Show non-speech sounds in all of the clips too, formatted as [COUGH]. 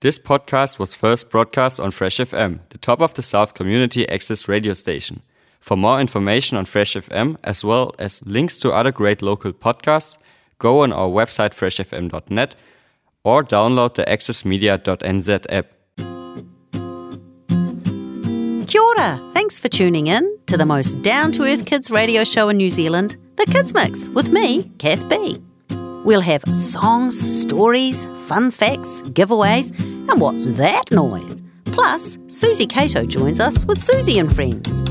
This podcast was first broadcast on Fresh FM, the top of the South community access radio station. For more information on Fresh FM, as well as links to other great local podcasts, go on our website freshfm.net or download the accessmedia.nz app. Kia ora! Thanks for tuning in to the most down to earth kids radio show in New Zealand, The Kids Mix, with me, Kath Bee. We'll have songs, stories, fun facts, giveaways, and what's that noise? Plus, Susie Cato joins us with Susie and Friends.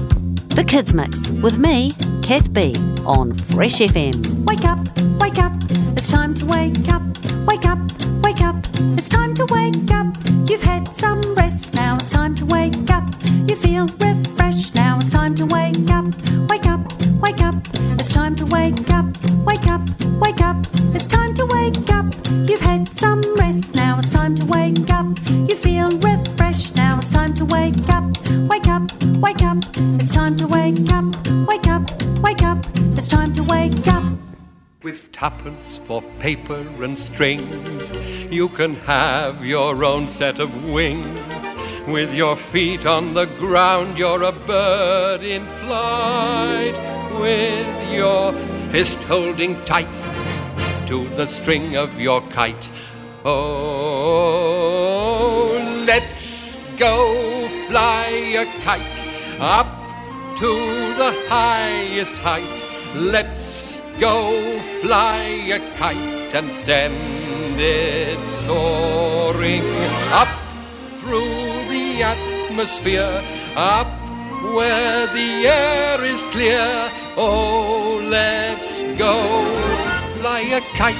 The Kids Mix with me, Kath Bee, on Fresh FM. Wake up, wake up, it's time to wake up. Wake up, wake up, it's time to wake up. You've had some rest, now it's time to wake up. You feel refreshed, now it's time to wake up. Wake up, wake up, it's time to wake up. Wake up, wake up, it's time to wake up. You've had some rest, now it's time to wake up. You feel refreshed, now it's time to wake up. Wake up, wake up, it's time to wake up. Wake up, wake up, it's time to wake up. With tuppence for paper and strings, you can have your own set of wings. With your feet on the ground, you're a bird in flight. With your fist holding tight to the string of your kite. Oh, let's go fly a kite up to the highest height. Let's go fly a kite and send it soaring up through the atmosphere, up where the air is clear. Oh, let's go fly a kite.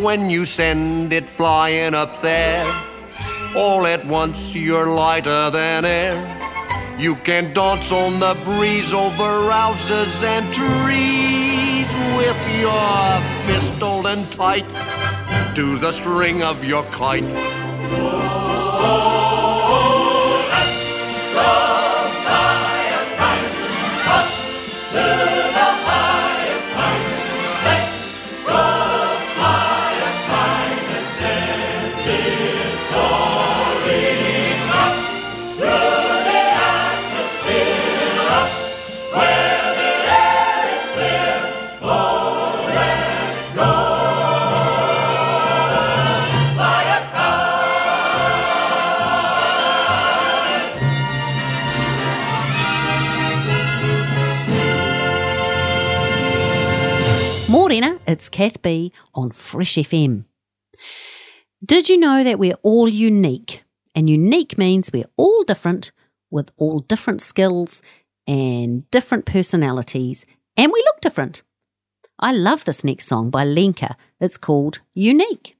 when you send it flying up there. All at once you're lighter than air. You can dance on the breeze over houses and trees with your fist holding tight to the string of your kite. It's Kath Bee on Fresh FM. Did you know that we're all unique? And unique means we're all different with all different skills and different personalities, and we look different. I love this next song by Lenka. It's called Unique.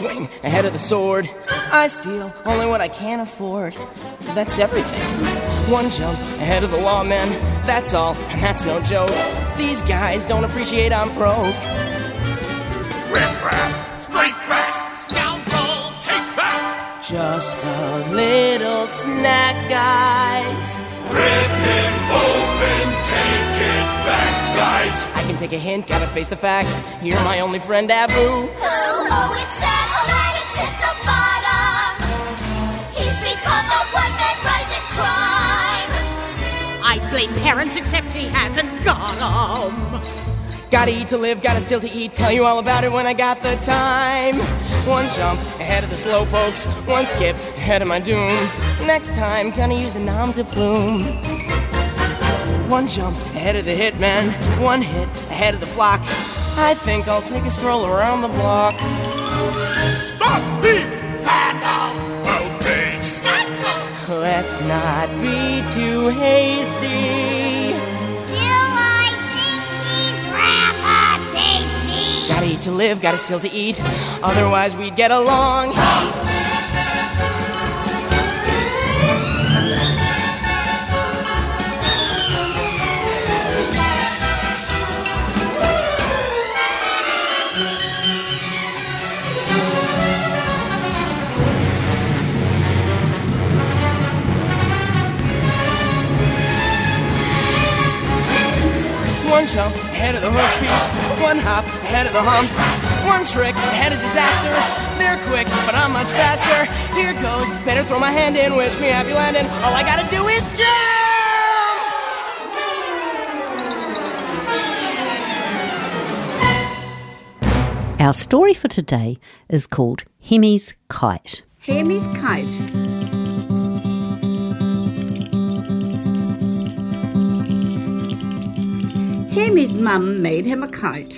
Swing ahead of the sword. I steal only what I can afford. That's everything. One jump ahead of the lawmen, that's all, and that's no joke. These guys don't appreciate I'm broke. Riff-raff, straight back, scoundrel, take back. Just a little snack, guys. Rip him open, take it back, guys. I can take a hint, gotta face the facts. You're my only friend, Abu. I blame parents, except he hasn't got 'em. Gotta eat to live, gotta still to eat. Tell you all about it when I got the time. One jump ahead of the slow pokes, one skip ahead of my doom. Next time, gonna use a nom de plume. One jump ahead of the hitman, one hit ahead of the flock. I think I'll take a stroll around the block. Stop thief! Let's not be too hasty. Still, I think he's rather tasty. Gotta eat to live, gotta still to eat. Otherwise, we'd get along. Jump ahead of the hoofbeats, one hop ahead of the hump, one trick ahead of disaster. They're quick, but I'm much faster. Here goes, better throw my hand in, wish me happy landing. All I gotta do is jump! Our story for today is called Hemi's Kite. Hemi's kite. Hemi's mum made him a kite.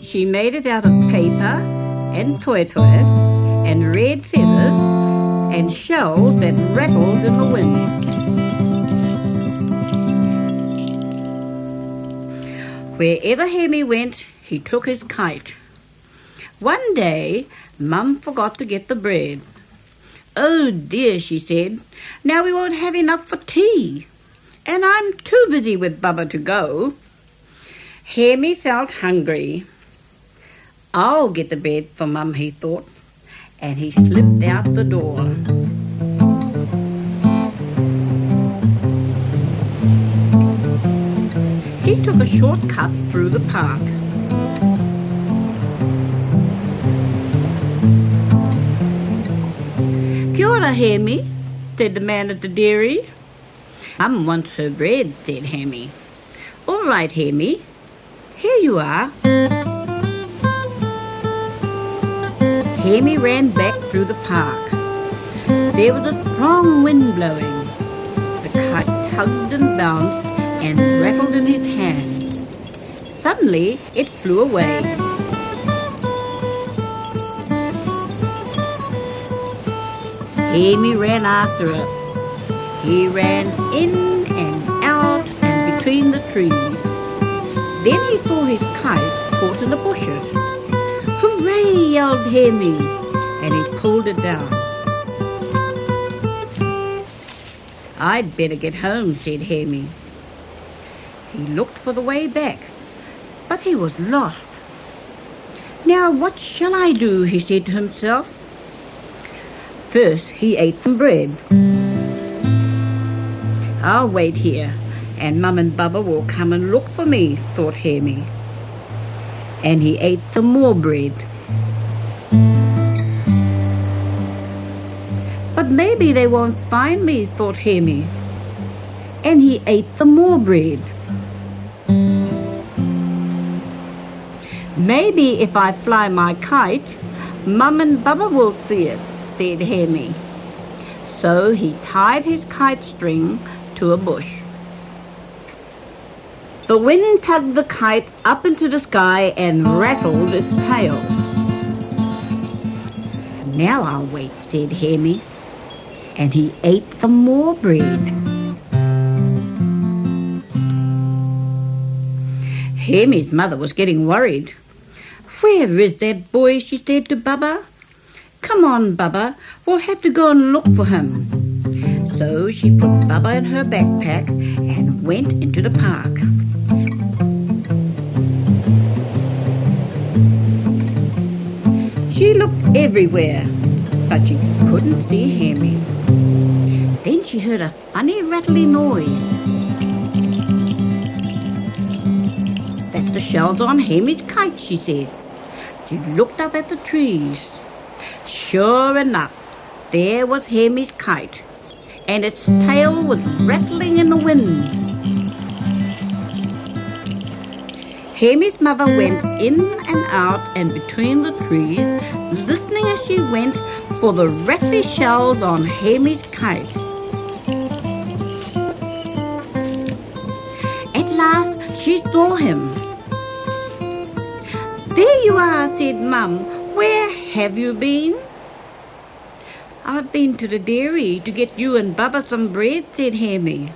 She made it out of paper and toetoe and red feathers and shells that rattled in the wind. Wherever Hemi went, he took his kite. One day, Mum forgot to get the bread. Oh dear, she said, now we won't have enough for tea. And I'm too busy with Bubba to go. Hemi felt hungry. I'll get the bread for Mum, he thought, and he slipped out the door. He took a short cut through the park. Kia ora, Hemi, said the man at the dairy. Mum wants her bread, said Hemi. All right, Hemi. Here you are. Hemi ran back through the park. There was a strong wind blowing. The kite tugged and bounced and rattled in his hand. Suddenly, it flew away. Hemi ran after it. He ran in and out and between the trees. Then he saw his kite caught in the bushes. Hooray! yelled Hemi, and he pulled it down. I'd better get home, said Hemi. He looked for the way back, but he was lost. Now what shall I do? he said to himself. First, he ate some bread. I'll wait here, and Mum and Bubba will come and look for me, thought Hemi. And he ate some more bread. But maybe they won't find me, thought Hemi. And he ate some more bread. Maybe if I fly my kite, Mum and Bubba will see it, said Hemi. So he tied his kite string to a bush. The wind tugged the kite up into the sky and rattled its tail. Now I'll wait, said Hemi, and he ate some more bread. Hemi's mother was getting worried. Where is that boy? she said to Bubba. Come on, Bubba, we'll have to go and look for him. So she put Bubba in her backpack and went into the park. She looked everywhere, but she couldn't see Hemi. Then she heard a funny rattling noise. That's the shells on Hemi's kite, she said. She looked up at the trees. Sure enough, there was Hemi's kite, and its tail was rattling in the wind. Hemi's mother went in and out and between the trees, listening as she went for the rattly shells on Hemi's kite. At last, she saw him. There you are, said Mum. Where have you been? I've been to the dairy to get you and Bubba some bread, said Hemi.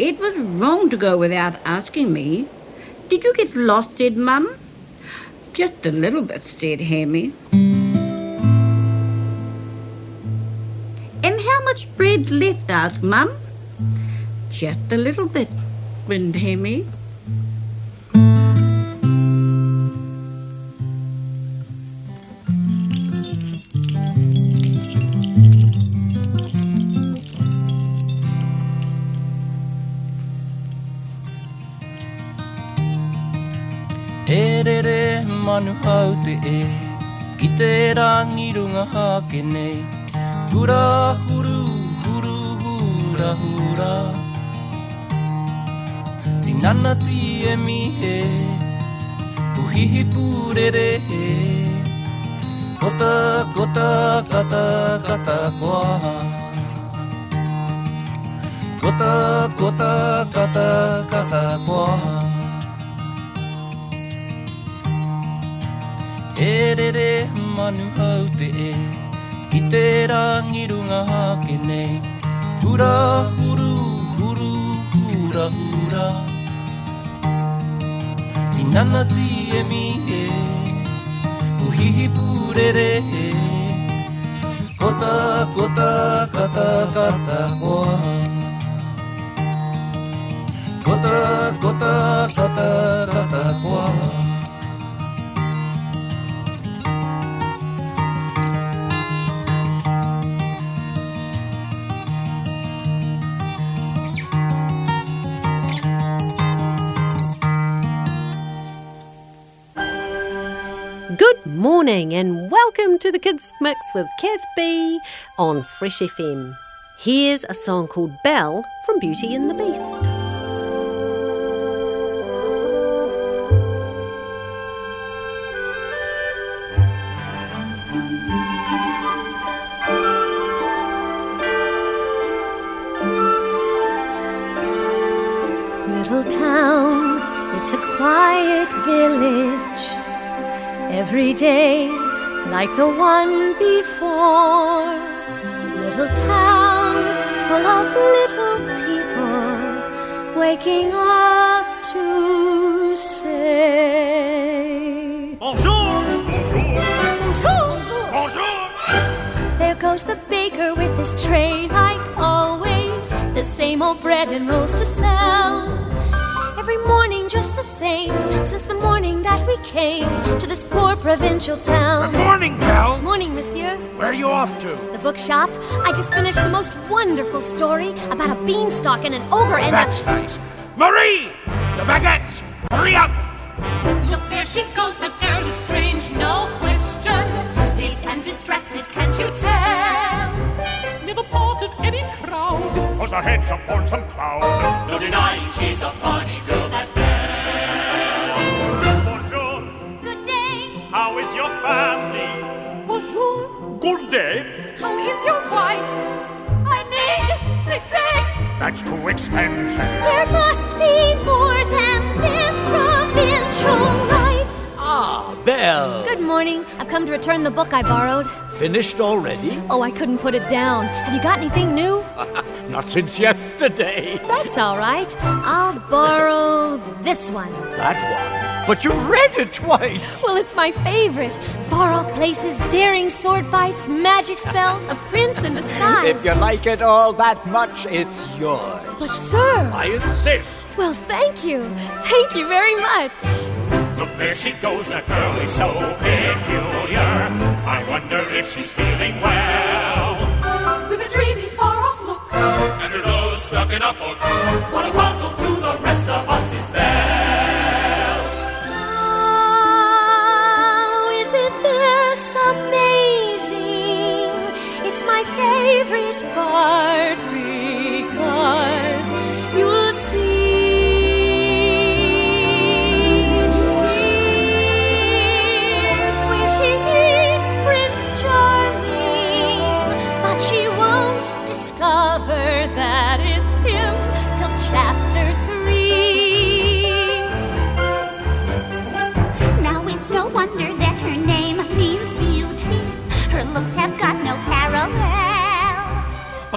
It was wrong to go without asking me. Did you get lost, said Mum? Just a little bit, said Hemi. And how much bread left, asked Mum. Just a little bit, grinned Hemi. Te e Ki te rangi runga hake nei Hura huru huru hura hura. Tinana ti e mi he Puhihi pūrere he Kota kota kata kata koa Kota kota kata kata koa E re re manu hau te e. Ki te rangi runga hake nei. Hura huru huru hura hura. Tinana ti e mi e. Uhihi pūrere e. Kota kota kata kata koa Kota kota kata kata koa Good morning and welcome to the Kids Mix with Kath Bee on Fresh FM. Here's a song called Belle from Beauty and the Beast. Little town, it's a quiet village. Every day, like the one before. Little town full of little people waking up to say, Bonjour! Bonjour! Bonjour! Bonjour! There goes the baker with his tray, like always. The same old bread and rolls to sell. Every morning just the same, since the morning that we came to this poor provincial town. Good morning, Belle. Morning, monsieur. Where are you off to? The bookshop. I just finished the most wonderful story about a beanstalk and an ogre and That's a. nice. Marie! The baguettes! Hurry up! Look, there she goes, the girl is strange, no question. Dazed and distracted, can't you tell? Never of any crowd. Cause her head's up on some cloud. No denying she's a funny girl, that Bonjour! Good day. How is your family? Bonjour, Good day. how is your wife? I need six eggs. That's too expensive. There must be more than this provincial life. Ah, Belle. Good morning. I've come to return the book I borrowed. Finished already? Oh, I couldn't put it down. Have you got anything new? [LAUGHS] not since yesterday. That's all right. I'll borrow this one. That one? But you've read it twice. Well, it's my favorite. Far off places, daring sword fights, magic spells, a prince in disguise. If you like it all that much, it's yours. But, sir. I insist. Well, thank you. Thank you very much. Look, there she goes, that girl is so peculiar. I wonder if she's feeling well. With a dreamy, far off look, And her nose stuck in a book. What a puzzle to the rest of us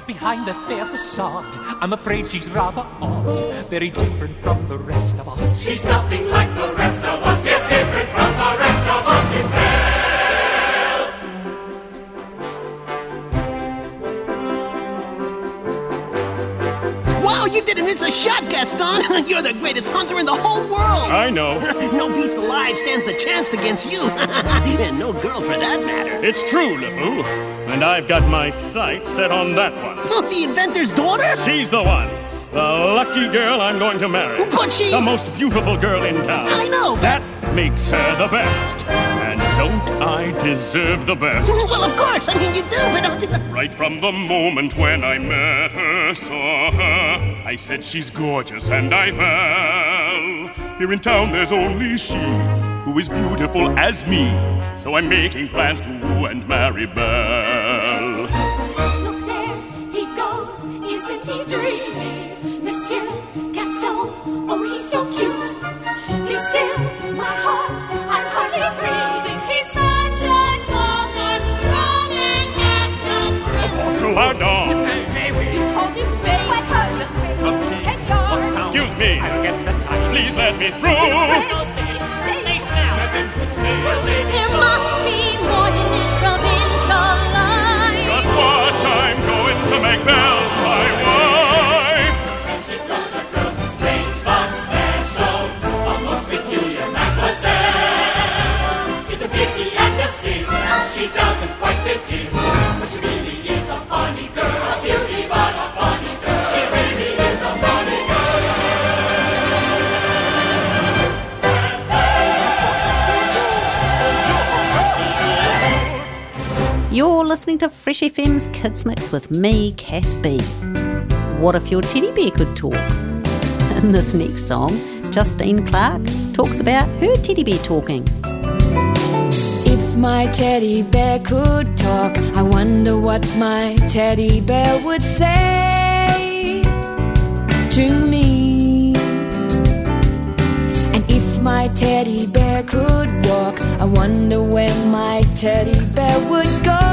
behind that fair facade, I'm afraid she's rather odd. Very different from the rest of us. She's nothing like the rest of us. Yes, different from the rest of us is Belle. Wow, you didn't miss a shot, Gaston! [LAUGHS] You're the greatest hunter in the whole world! I know. [LAUGHS] no beast alive stands a chance against you! [LAUGHS] and no girl for that matter. It's true, LeFou. And I've got my sights set on that one. Oh, [LAUGHS] the inventor's daughter? She's the one. The lucky girl I'm going to marry. But she's... The most beautiful girl in town. I know, but... That makes her the best. And don't I deserve the best? [LAUGHS] well, of course. I mean, you do, but... Right from the moment when I met her, saw her, I said she's gorgeous and I fell. Here in town there's only she who is beautiful as me. So I'm making plans to woo and marry Belle. look there, he goes, isn't he dreamy? Monsieur Gaston, oh, he's so cute. He's still my heart, I'm hardly breathing. He's such a tall, good, strong, and handsome prince. Bonjour, madame. Hold this babe, let her look Some Take charge. Excuse me. Please let me through. Make Belle You're listening to Fresh FM's Kids Mix with me, Kath Bee. What if your teddy bear could talk? [LAUGHS] In this next song, Justine Clark talks about her teddy bear talking. If my teddy bear could talk, I wonder what my teddy bear would say to me. And if my teddy bear could walk, I wonder where my teddy bear would go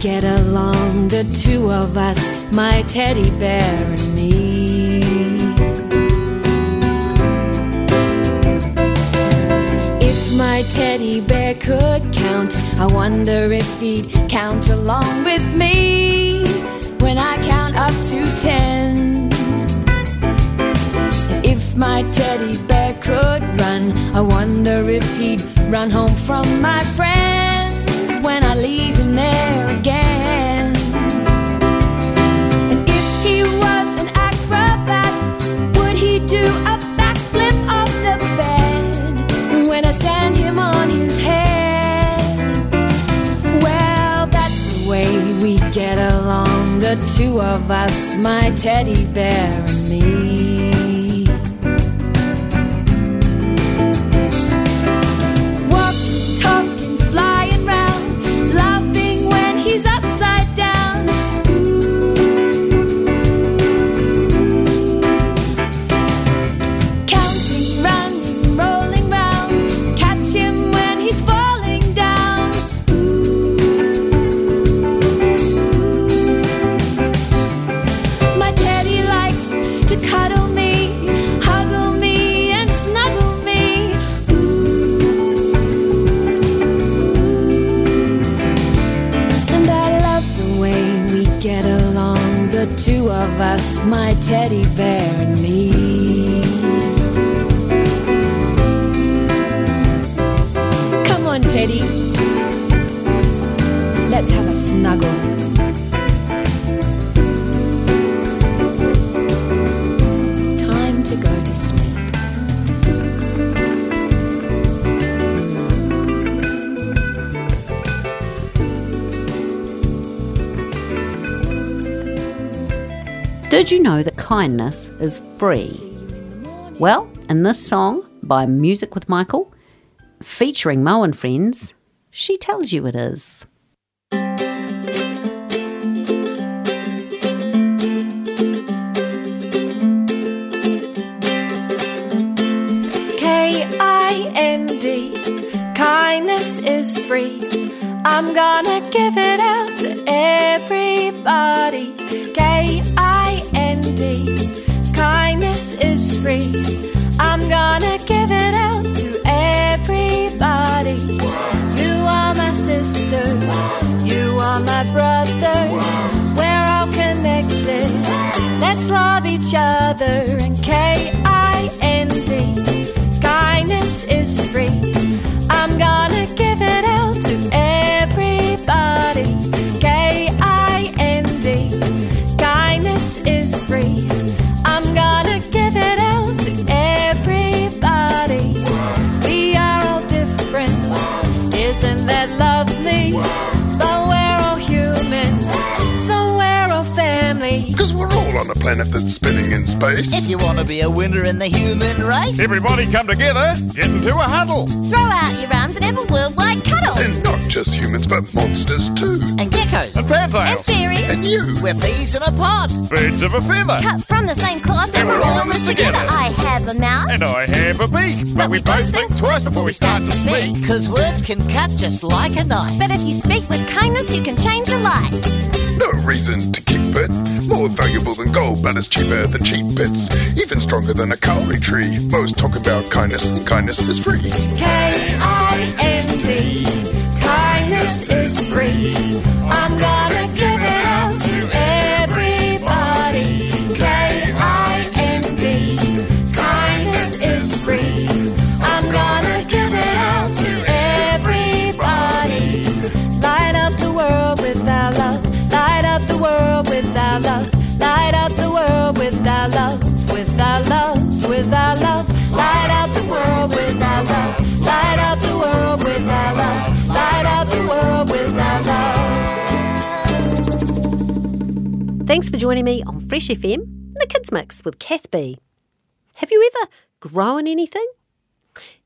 get along, the two of us, my teddy bear and me. If my teddy bear could count, I wonder if he'd count along with me when I count up to ten. And if my teddy bear could run, I wonder if he'd run home from my friends two of us, my teddy bear kindness is free? Well, in this song by Music with Michael, featuring Mo and Friends, she tells you it is. K I N D. Kindness is free. I'm gonna give it out to everybody. Free. I'm gonna give it out to everybody. You are my sister. You are my brother. We're all connected. Let's love each other. And K Because we're all on a planet that's spinning in space. If you want to be a winner in the human race, Everybody come together, get into a huddle. Throw out your arms and have a worldwide cuddle. And not just humans, but monsters too. and geckos, And fantails. And fairies. And you. we're peas in a pod. Birds of a feather. Cut from the same cloth And we're all in this together. I have a mouth. And I have a beak. But we both think twice before we start to speak. Because words can cut just like a knife. But if you speak with kindness, you can change a life. No reason to keep it. More valuable than gold, but it's cheaper than cheap bits. Even stronger than a kauri tree. Most talk about kindness, and kindness is free. K I N D. Kindness is free. Thanks for joining me on Fresh FM, the Kids Mix with Kath Bee. Have you ever grown anything?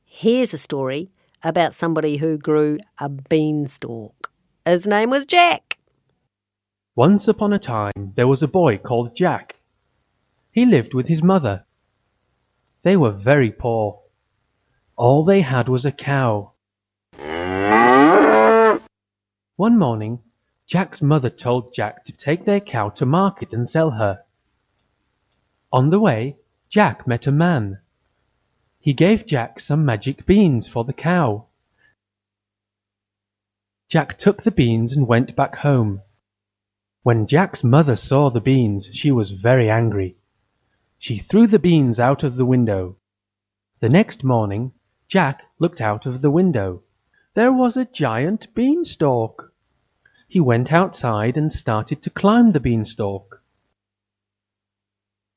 Here's a story about somebody who grew a beanstalk. His name was Jack. Once upon a time there was a boy called Jack. He lived with his mother. They were very poor. All they had was a cow. One morning, Jack's mother told Jack to take their cow to market and sell her. On the way, Jack met a man. He gave Jack some magic beans for the cow. Jack took the beans and went back home. When Jack's mother saw the beans, she was very angry. She threw the beans out of the window. The next morning, Jack looked out of the window. There was a giant beanstalk. He went outside and started to climb the beanstalk.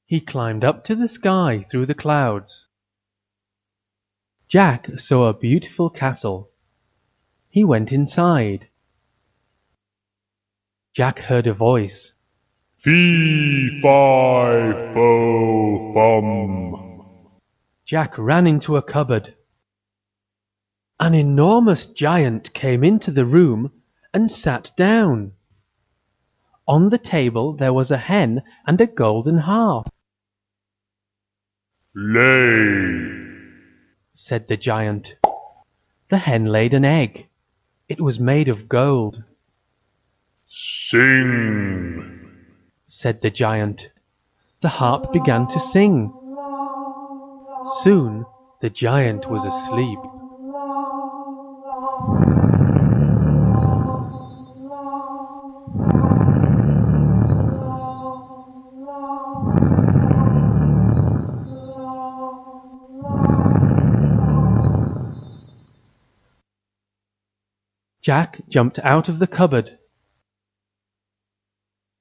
He climbed up to the sky through the clouds. Jack saw a beautiful castle. He went inside. Jack heard a voice. Fee, fi, fo, fum. Jack ran into a cupboard. An enormous giant came into the room and sat down. On the table there was a hen and a golden harp. Lay. said the giant. The hen laid an egg. It was made of gold, Sing. said the giant. The harp began to sing. Soon the giant was asleep. Jack jumped out of the cupboard.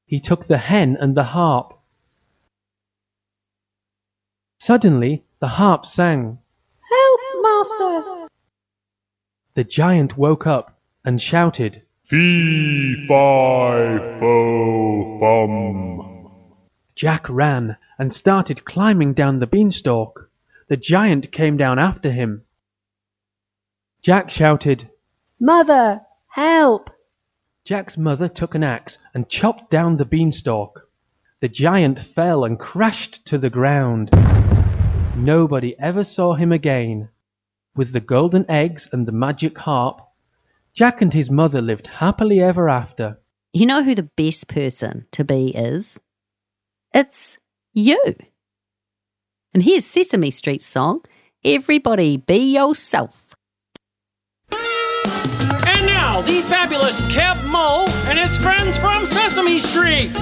He took the hen and the harp. Suddenly, the harp sang. Help, master! The giant woke up and shouted. Fee, fi, fo, fum. Jack ran and started climbing down the beanstalk. The giant came down after him. Jack shouted, Mother, help! Jack's mother took an axe and chopped down the beanstalk. The giant fell and crashed to the ground. Nobody ever saw him again. With the golden eggs and the magic harp, Jack and his mother lived happily ever after. You know who the best person to be is? It's you. And here's Sesame Street's song, Everybody Be Yourself. Now, the fabulous Keb' Mo' and his friends from Sesame Street.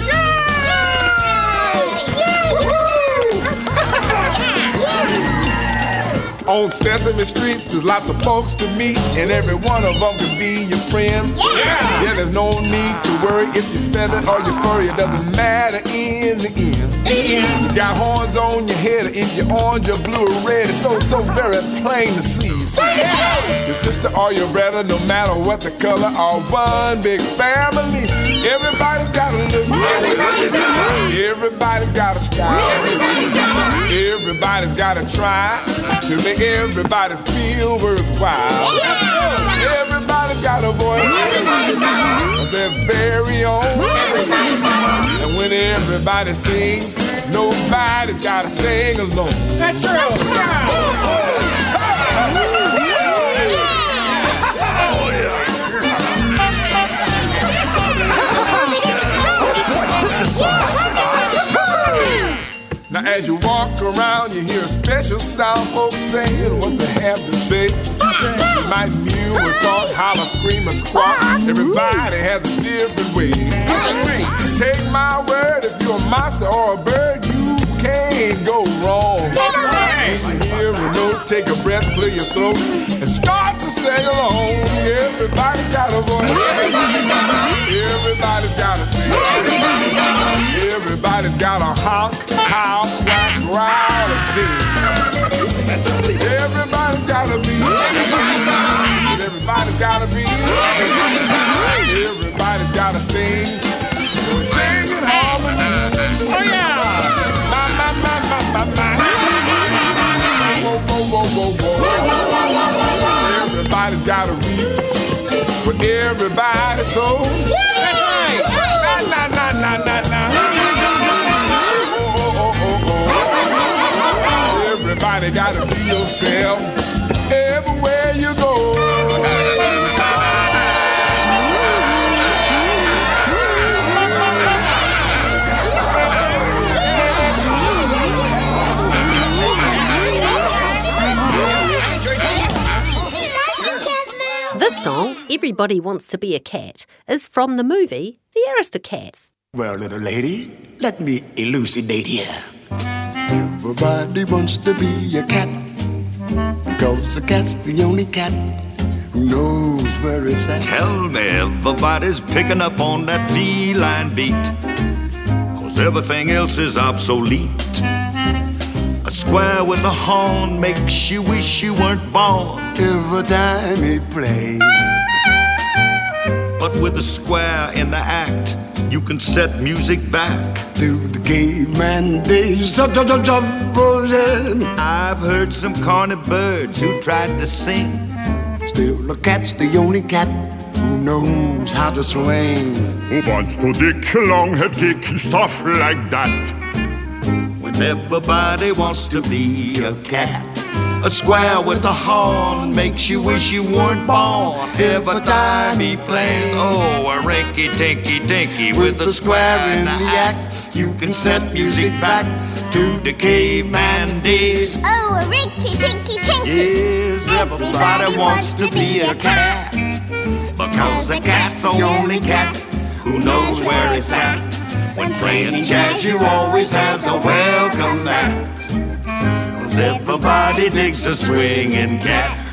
On Sesame Streets, there's lots of folks to meet, and every one of them can be your friend. Yeah. Yeah, there's no need to worry if you're feathered or you're furry. It doesn't matter in the end. You got horns on your head, if you're orange or blue or red, it's so, so very plain to see. see. Your sister or your brother, no matter what the color, are one big family. Everybody's got a look. Everybody's got Everybody's got a style. Everybody's got to try to make everybody feel worthwhile. Everybody's got a voice of their very own. And when everybody sings, nobody's got to sing alone. That's Now as you walk around, you hear a special sound, folks saying what they have to say. You might mew or talk, holler, scream, or squawk. Everybody has a different way. Take my word, if you're a monster or a bird, you can't go wrong. Hear a note, take a breath, clear your throat, and start sing along. Everybody's got a voice. Everybody's got to sing. Everybody's got a honk, howl, quack, growl, and dig. Everybody's got to be. Everybody's got to be. Everybody's got to sing. Sing in harmony. Oh yeah. My, my, my, my, my, my. Whoa, whoa, whoa, whoa, whoa. Everybody's got to reap for everybody so. That's right. Na, na, na, na, na, na. Oh, oh, oh, oh. Everybody gotta be yourself everywhere you go. Song, Everybody Wants to Be a Cat, is from the movie The Aristocats. Well, little lady, let me elucidate here. Everybody wants to be a cat because a cat's the only cat who knows where it's at. Tell me everybody's picking up on that feline beat. Cause everything else is obsolete. A square with a horn makes you wish you weren't born. Every time he plays, But with a square in the act, you can set music back. to the game caveman days. I've heard some corny birds who tried to sing. Still, a cat's the only cat who knows how to swing. Who wants to dick, long head kick, stuff like that? Everybody wants to be a cat. A square with a horn makes you wish you weren't born. Every time he plays, oh, a rinky tinky tinky with a square in the act. You can set music back to the caveman days. Oh, a rinky tinky tinky. Yes, everybody wants to be a cat. Because the cat's the only cat who knows where it's at. When playing jazz, you always has a welcome mat. Cause everybody digs a swinging cat.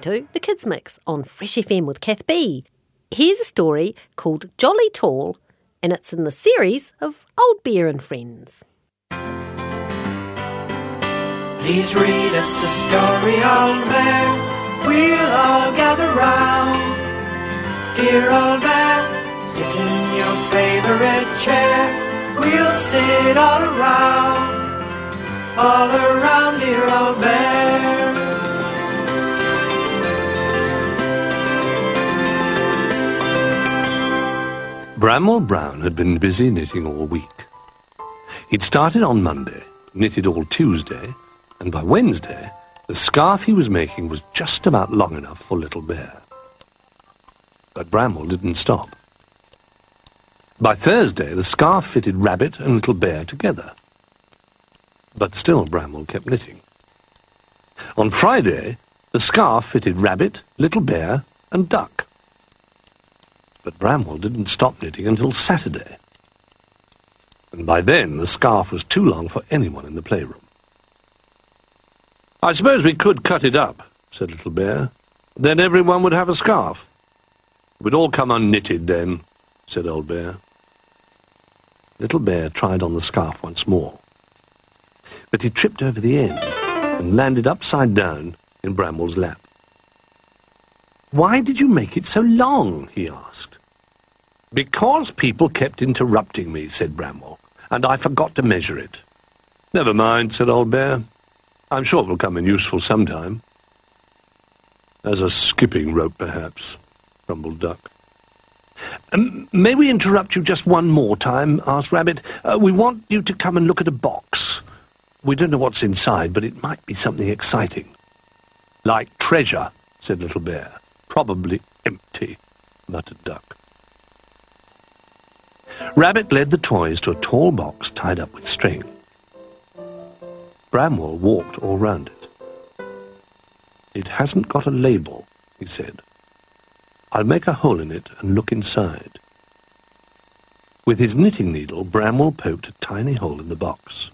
Listening to The Kids Mix on Fresh FM with Kath Bee. Here's a story called Jolly Tall, and it's in the series of Old Bear and Friends. Please read us a story, old bear. We'll all gather round. Dear old bear, sit in your favorite chair. We'll sit all around, all around, dear old bear. Bramwell Brown had been busy knitting all week. He'd started on Monday, knitted all Tuesday, and by Wednesday, the scarf he was making was just about long enough for Little Bear. But Bramwell didn't stop. By Thursday, the scarf fitted Rabbit and Little Bear together. But still Bramwell kept knitting. On Friday, the scarf fitted Rabbit, Little Bear, and Duck. But Bramwell didn't stop knitting until Saturday. And by then, the scarf was too long for anyone in the playroom. I suppose we could cut it up, said Little Bear. Then everyone would have a scarf. We'd all come unknitted then, said Old Bear. Little Bear tried on the scarf once more. But he tripped over the end and landed upside down in Bramwell's lap. Why did you make it so long? he asked. Because people kept interrupting me, said Bramwell, and I forgot to measure it. Never mind, said Old Bear. I'm sure it will come in useful sometime. As a skipping rope, perhaps, grumbled Duck. Um, may we interrupt you just one more time? asked Rabbit. Uh, we want you to come and look at a box. We don't know what's inside, but it might be something exciting. Like treasure, said Little Bear. Probably empty, muttered Duck. Rabbit led the toys to a tall box tied up with string. Bramwell walked all round it. It hasn't got a label, he said. I'll make a hole in it and look inside. With his knitting needle, Bramwell poked a tiny hole in the box.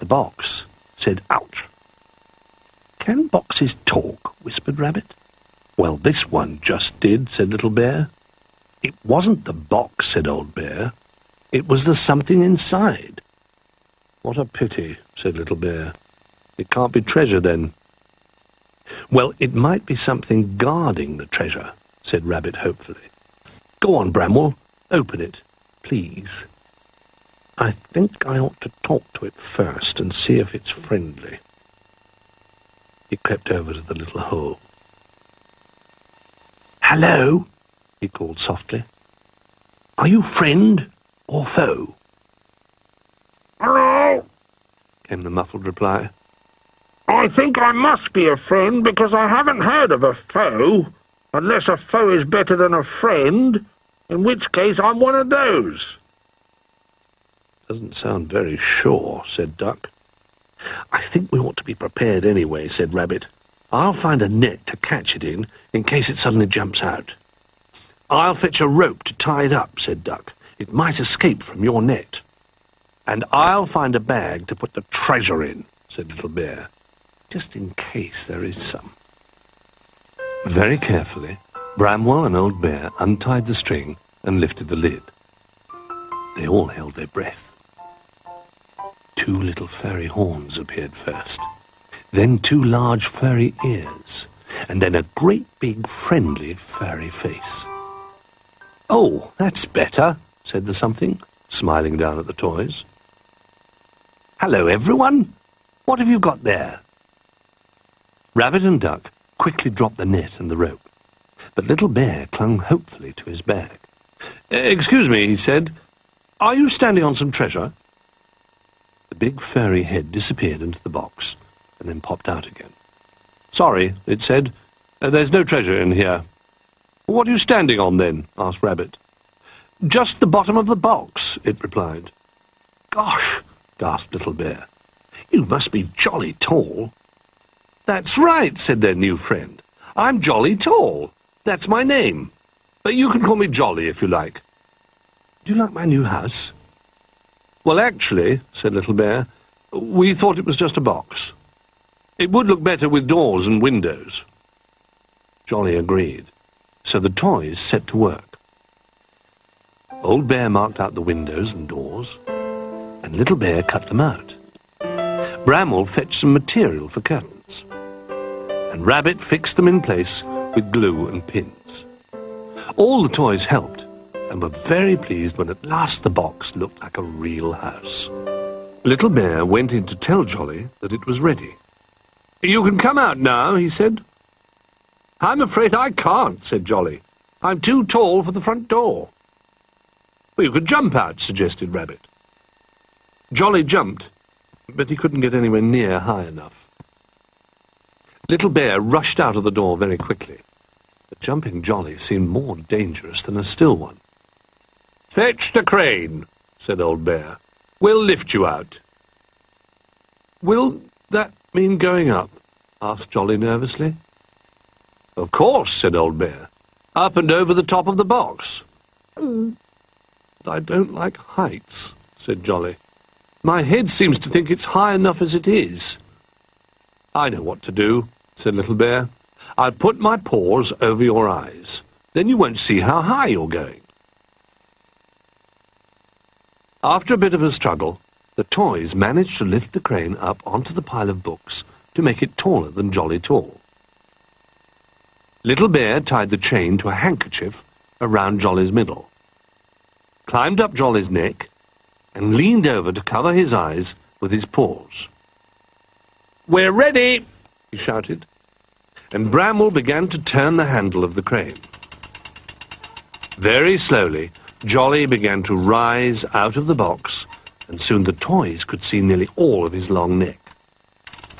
The box said, ouch. Can boxes talk? whispered Rabbit. Well, this one just did, said Little Bear. It wasn't the box, said Old Bear. It was the something inside. What a pity, said Little Bear. It can't be treasure, then. Well, it might be something guarding the treasure, said Rabbit hopefully. Go on, Bramwell. Open it, please. I think I ought to talk to it first and see if it's friendly. He crept over to the little hole. Hello, he called softly. Are you friend or foe? Hello? came the muffled reply. I think I must be a friend because I haven't heard of a foe, unless a foe is better than a friend, in which case I'm one of those. Doesn't sound very sure, said Duck. I think we ought to be prepared anyway, said Rabbit. I'll find a net to catch it in, in case it suddenly jumps out. I'll fetch a rope to tie it up, said Duck. It might escape from your net. And I'll find a bag to put the treasure in, said Little Bear, just in case there is some. Very carefully, Bramwell and Old Bear untied the string and lifted the lid. They all held their breath. Two little furry horns appeared first, then two large furry ears, and then a great big friendly furry face. Oh, that's better, said the something, smiling down at the toys. Hello, everyone. What have you got there? Rabbit and Duck quickly dropped the net and the rope, but Little Bear clung hopefully to his bag. Excuse me, he said. Are you standing on some treasure? The big furry head disappeared into the box and then popped out again. Sorry, it said. Uh, there's no treasure in here. What are you standing on, then? asked Rabbit. Just the bottom of the box, it replied. Gosh, gasped Little Bear. You must be jolly tall. That's right, said their new friend. I'm Jolly Tall. That's my name. But you can call me Jolly if you like. Do you like my new house? Well, actually, said Little Bear, we thought it was just a box. It would look better with doors and windows. Jolly agreed, so the toys set to work. Old Bear marked out the windows and doors, and Little Bear cut them out. Bramwell fetched some material for curtains, and Rabbit fixed them in place with glue and pins. All the toys helped, and were very pleased when at last the box looked like a real house. Little Bear went in to tell Jolly that it was ready. You can come out now, he said. I'm afraid I can't, said Jolly. I'm too tall for the front door. Well, you could jump out, suggested Rabbit. Jolly jumped, but he couldn't get anywhere near high enough. Little Bear rushed out of the door very quickly. But jumping Jolly seemed more dangerous than a still one. Fetch the crane, said Old Bear. We'll lift you out. Will that mean going up? asked Jolly nervously. Of course, said Old Bear. Up and over the top of the box. Mm. I don't like heights, said Jolly. My head seems to think it's high enough as it is. I know what to do, said Little Bear. I'll put my paws over your eyes. Then you won't see how high you're going. After a bit of a struggle, the toys managed to lift the crane up onto the pile of books to make it taller than Jolly Tall. Little Bear tied the chain to a handkerchief around Jolly's middle, climbed up Jolly's neck, and leaned over to cover his eyes with his paws. We're ready, he shouted, and Bramwell began to turn the handle of the crane. Very slowly, Jolly began to rise out of the box, and soon the toys could see nearly all of his long neck.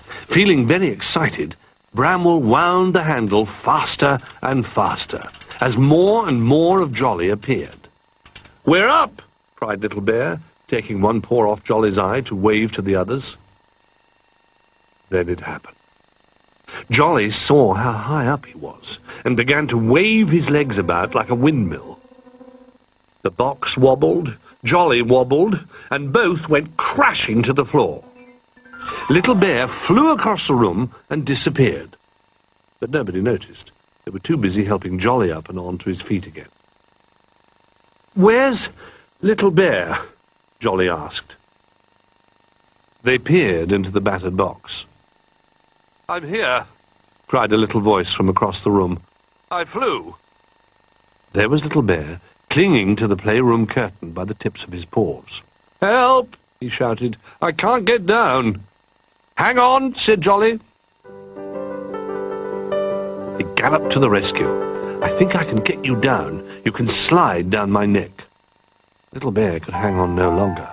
Feeling very excited, Bramwell wound the handle faster and faster, as more and more of Jolly appeared. We're up! cried Little Bear, taking one paw off Jolly's eye to wave to the others. Then it happened. Jolly saw how high up he was, and began to wave his legs about like a windmill. The box wobbled, Jolly wobbled, and both went crashing to the floor. Little Bear flew across the room and disappeared. But nobody noticed. They were too busy helping Jolly up and on to his feet again. Where's Little Bear? Jolly asked. They peered into the battered box. I'm here, cried a little voice from across the room. I flew. There was Little Bear, clinging to the playroom curtain by the tips of his paws. Help! he shouted. I can't get down. Hang on, said Jolly. He galloped to the rescue. I think I can get you down. You can slide down my neck. Little Bear could hang on no longer.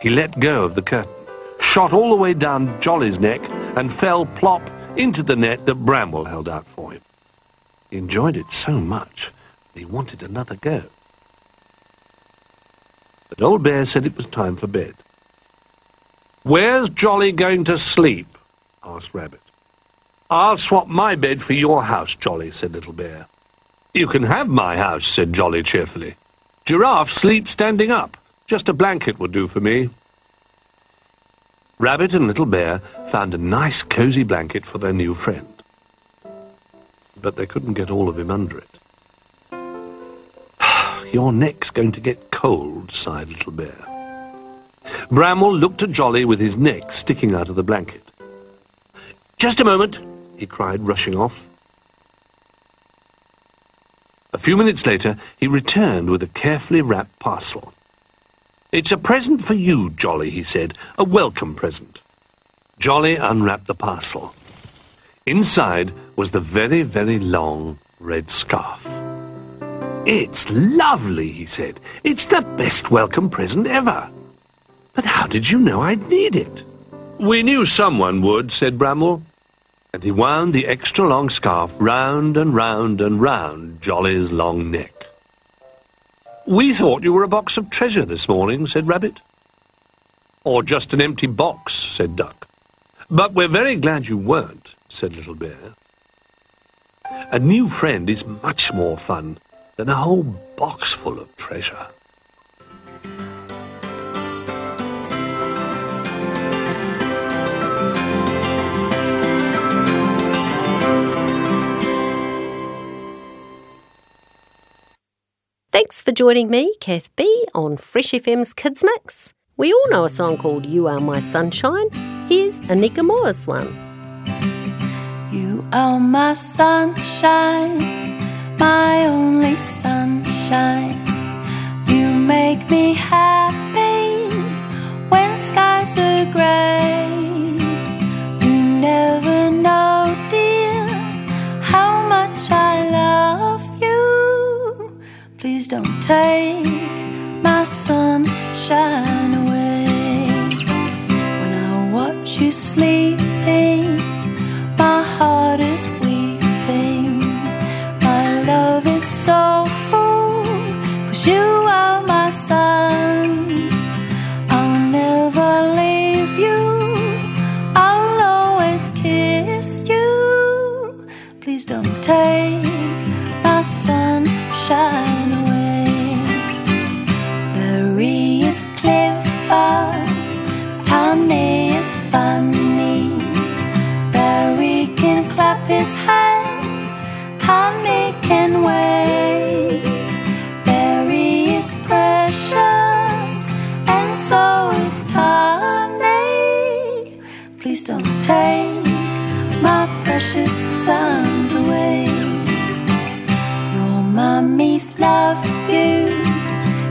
He let go of the curtain, shot all the way down Jolly's neck, and fell plop into the net that Bramwell held out for him. He enjoyed it so much that he wanted another go. But Old Bear said it was time for bed. Where's Jolly going to sleep? asked Rabbit. I'll swap my bed for your house, Jolly, said Little Bear. You can have my house, said Jolly cheerfully. Giraffe sleeps standing up. Just a blanket would do for me. Rabbit and Little Bear found a nice cosy blanket for their new friend. But they couldn't get all of him under it. [SIGHS] Your neck's going to get cold, sighed Little Bear. Bramwell looked at Jolly with his neck sticking out of the blanket. Just a moment, he cried, rushing off. A few minutes later, he returned with a carefully wrapped parcel. It's a present for you, Jolly, he said, a welcome present. Jolly unwrapped the parcel. Inside was the very, very long red scarf. It's lovely, he said. It's the best welcome present ever. But how did you know I'd need it? We knew someone would, said Bramwell. And he wound the extra long scarf round and round and round Jolly's long neck. We thought you were a box of treasure this morning, said Rabbit. Or just an empty box, said Duck. But we're very glad you weren't, said Little Bear. A new friend is much more fun than a whole box full of treasure. Thanks for joining me, Kath Bee, on Fresh FM's Kids Mix. We all know a song called You Are My Sunshine. Here's Anika Moa's one. You are my sunshine my only sunshine. You make me happy when skies are grey. You never know, dear, how much I love you. Please don't take my sunshine away. When I watch you sleeping, my heart is love is so full, cause you are my suns. I'll never leave you, I'll always kiss you. Please don't take my sunshine away. Barry is clever, Tony is funny. Barry can clap his hands, precious sons away. Your mummies love you,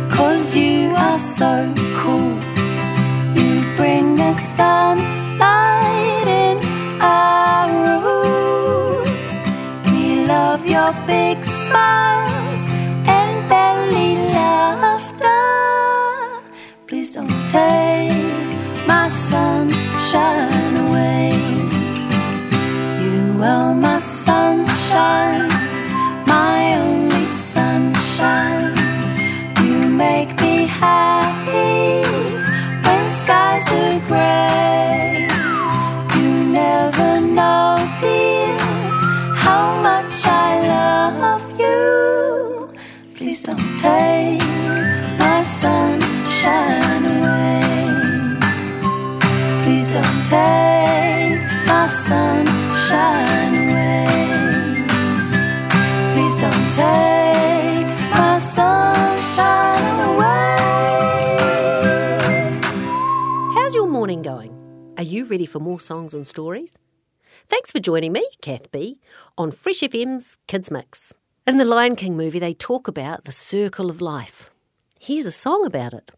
cause you are so cool. You bring the sunlight in our room. We love your big smiles and belly laughter. Please don't take my sunshine, my only sunshine. You make me happy when skies are gray. You never know, dear, how much I love you. Please don't take my sunshine away. Please don't take my sunshine take my sunshine away. How's your morning going? Are you ready for more songs and stories? Thanks for joining me, Kath Bee, on Fresh FM's Kids Mix. In the Lion King movie, they talk about the circle of life. Here's a song about it.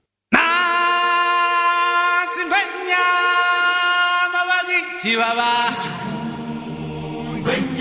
From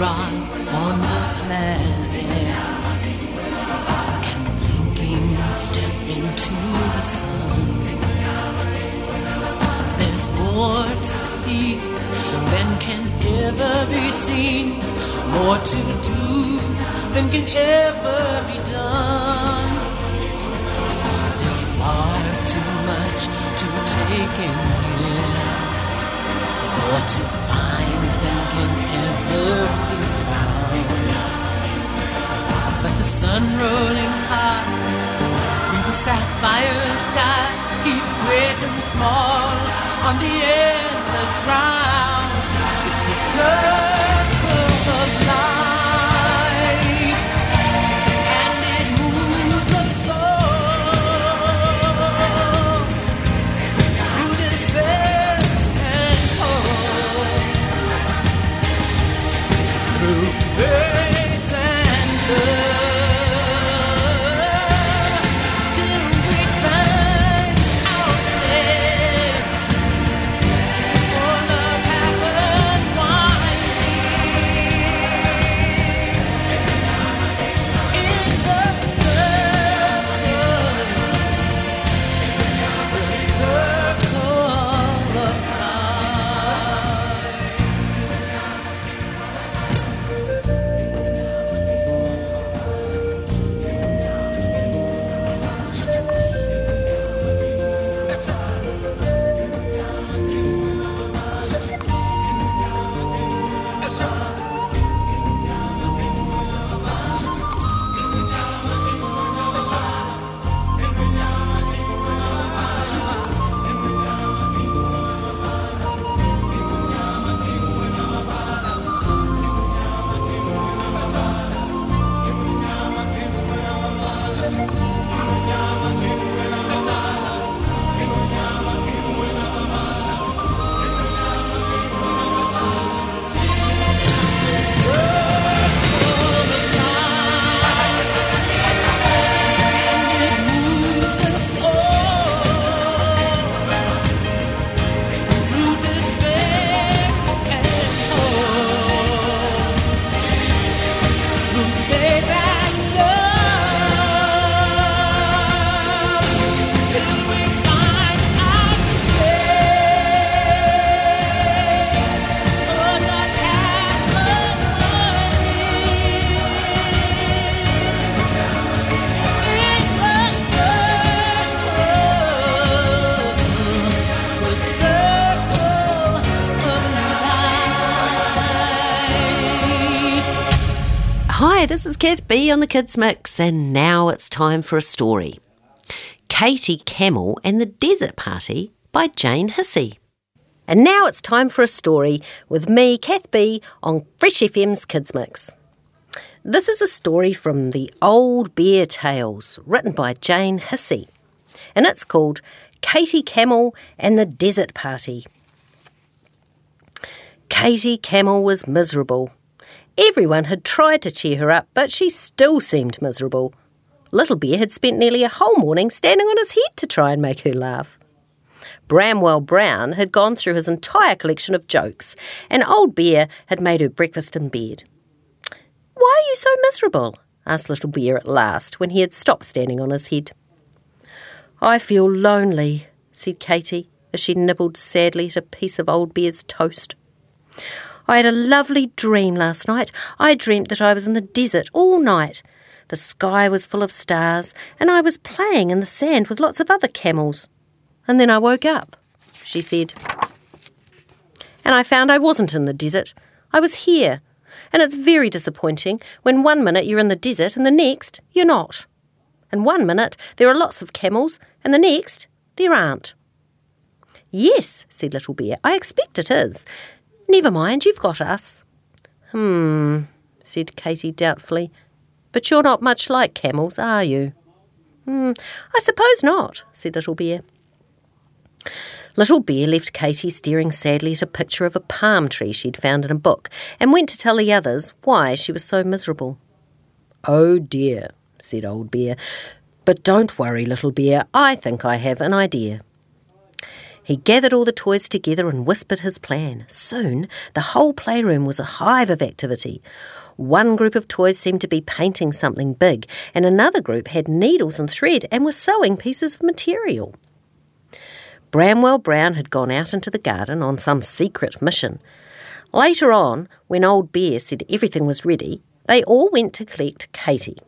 arrive on the planet and blinking step into the sun, there's more to see than can ever be seen, more to do than can ever be done. There's far too much to take in here. More to find than can ever sun rolling high through the sapphire sky keeps and small on the endless round. It's the circle Hi, this is Kath Bee on the Kids Mix, and now it's time for a story Katie Camel and the Desert Party by Jane Hissey. And now it's time for a story with me, Kath Bee, on Fresh FM's Kids Mix. This is a story from the Old Bear Tales, written by Jane Hissey, and it's called Katie Camel and the Desert Party. Katie Camel was miserable. Everyone had tried to cheer her up, but she still seemed miserable. Little Bear had spent nearly a whole morning standing on his head to try and make her laugh. Bramwell Brown had gone through his entire collection of jokes, and Old Bear had made her breakfast in bed. Why are you so miserable? asked Little Bear at last, when he had stopped standing on his head. I feel lonely, said Katie, as she nibbled sadly at a piece of Old Bear's toast. I had a lovely dream last night. I dreamt that I was in the desert all night. The sky was full of stars, and I was playing in the sand with lots of other camels. And then I woke up, she said. And I found I wasn't in the desert. I was here. And it's very disappointing when one minute you're in the desert and the next you're not. And one minute there are lots of camels, and the next there aren't. Yes, said Little Bear, I expect it is. Never mind, you've got us. Hmm, said Katie doubtfully. But you're not much like camels, are you? Hmm, I suppose not, said Little Bear. Little Bear left Katie staring sadly at a picture of a palm tree she'd found in a book and went to tell the others why she was so miserable. Oh dear, said Old Bear. But don't worry, Little Bear, I think I have an idea. He gathered all the toys together and whispered his plan. Soon, the whole playroom was a hive of activity. One group of toys seemed to be painting something big, and another group had needles and thread and were sewing pieces of material. Bramwell Brown had gone out into the garden on some secret mission. Later on, when Old Bear said everything was ready, they all went to collect Katie.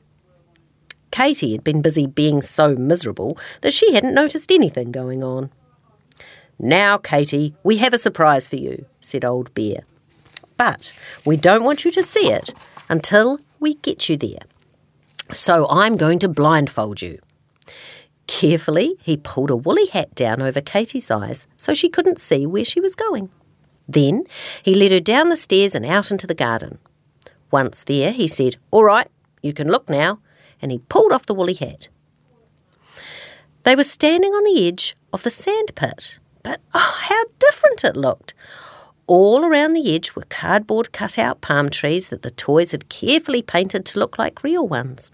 Katie had been busy being so miserable that she hadn't noticed anything going on. Now, Katie, we have a surprise for you, said Old Bear. But we don't want you to see it until we get you there. So I'm going to blindfold you. Carefully, he pulled a woolly hat down over Katie's eyes so she couldn't see where she was going. Then he led her down the stairs and out into the garden. Once there, he said, All right, you can look now, and he pulled off the woolly hat. They were standing on the edge of the sand pit. But oh, how different it looked! All around the edge were cardboard cut out palm trees that the toys had carefully painted to look like real ones.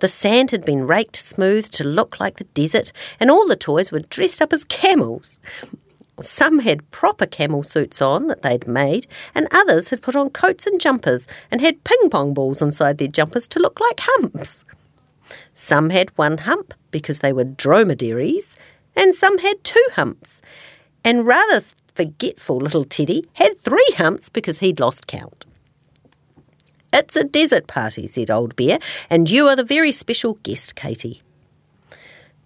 The sand had been raked smooth to look like the desert, and all the toys were dressed up as camels. Some had proper camel suits on that they'd made, and others had put on coats and jumpers and had ping pong balls inside their jumpers to look like humps. Some had one hump because they were dromedaries, and some had two humps. And rather forgetful little Teddy had three humps because he'd lost count. It's a desert party, said Old Bear, and you are the very special guest, Katie.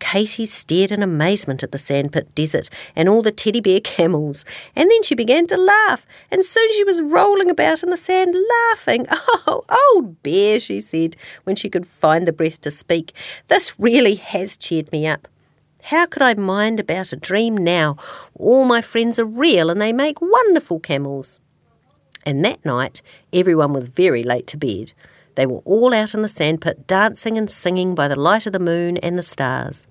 Katie stared in amazement at the sandpit desert and all the teddy bear [LAUGHS] camels, and then she began to laugh, and soon she was rolling about in the sand laughing. [LAUGHS] Oh, old bear, she said, when she could find the breath to speak, this really has cheered me up. How could I mind about a dream now? All my friends are real and they make wonderful camels. And that night, everyone was very late to bed. They were all out in the sandpit dancing and singing by the light of the moon and the stars.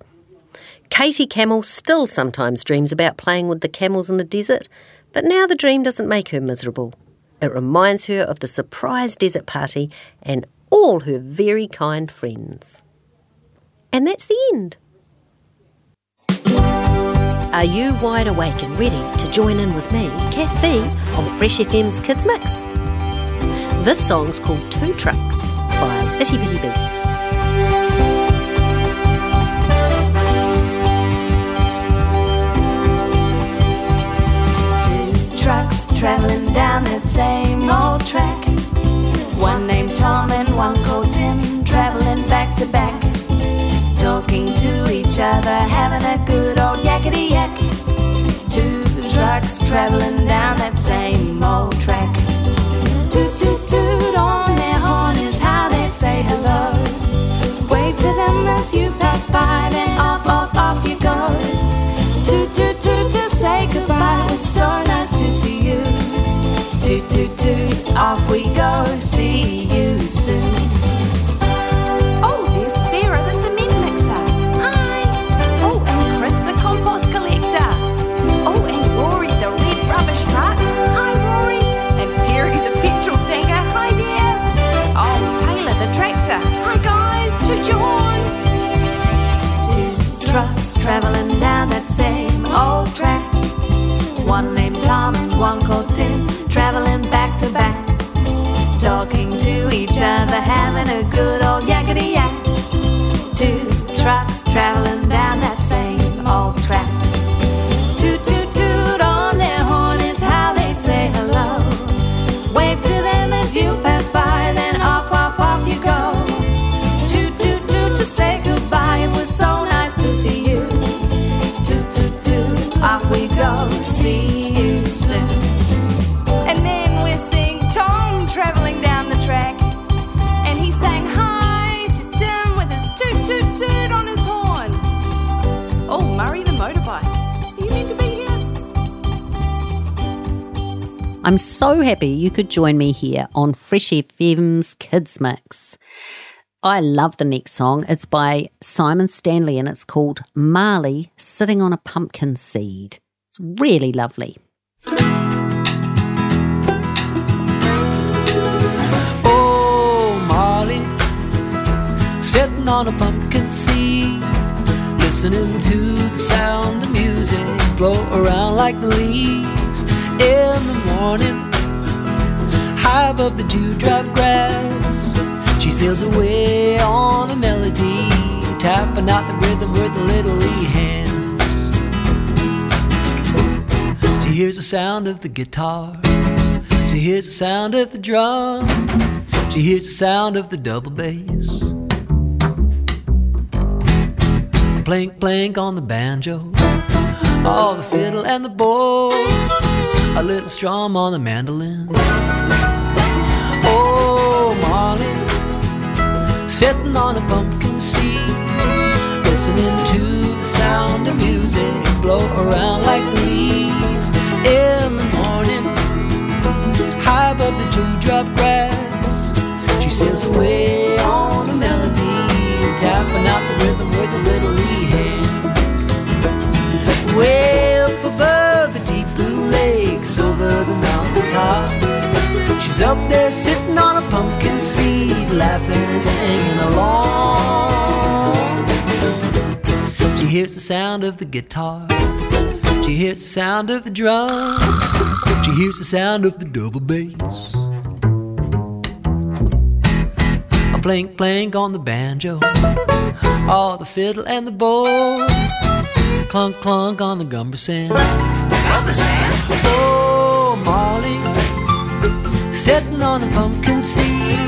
Katie Camel still sometimes dreams about playing with the camels in the desert, but now the dream doesn't make her miserable. It reminds her of the surprise desert party and all her very kind friends. And that's the end. Are you wide awake and ready to join in with me, Kath Bee, on Fresh FM's Kids Mix? This song's called Two Trucks by Itty Bitty Beats. Two trucks traveling down that same old track. One named Tom and one called Tim, traveling back to back talking to each other, having a good old yakety yak. Two trucks traveling down that same old track. Toot toot toot on their horn is how they say hello. Wave to them as you pass by, then off off off you go. Toot toot toot to say goodbye, it was so nice to see you. Toot toot toot, off we go, see you soon. Other, having a good I'm so happy you could join me here on Fresh FM's Kids Mix. I love the next song. It's by Simon Stanley and it's called Marley Sitting on a Pumpkin Seed. It's really lovely. Oh, Marley, sitting on a pumpkin seed, listening to the sound of music blow around like the leaves in the morning, high above the dewdrop grass. She sails away on a melody, tapping out the rhythm with her little hands. She hears the sound of the guitar. She hears the sound of the drum. She hears the sound of the double bass. Plank, plank on the banjo. Oh, the fiddle and the bow. A little strum on the mandolin. Oh, Marley, sitting on a pumpkin seed, listening to the sound of music blow around like leaves in the morning high above the dewdrop grass. She sails away on a melody, tapping out the rhythm with her little wee hands. Way top. She's up there sitting on a pumpkin seed, laughing and singing along. She hears the sound of the guitar. She hears the sound of the drum. She hears the sound of the double bass. A plank, plank on the banjo. Oh, the fiddle and the bow. Clunk, clunk on the gumbersand. Oh, Molly, sitting on a pumpkin seed,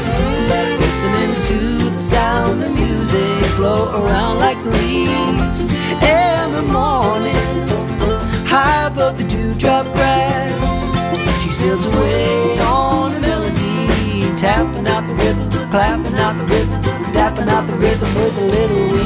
listening to the sound of music blow around like leaves in the morning, high above the dewdrop grass. She sails away on a melody, tapping out the rhythm, clapping out the rhythm, tapping out the rhythm with a little wee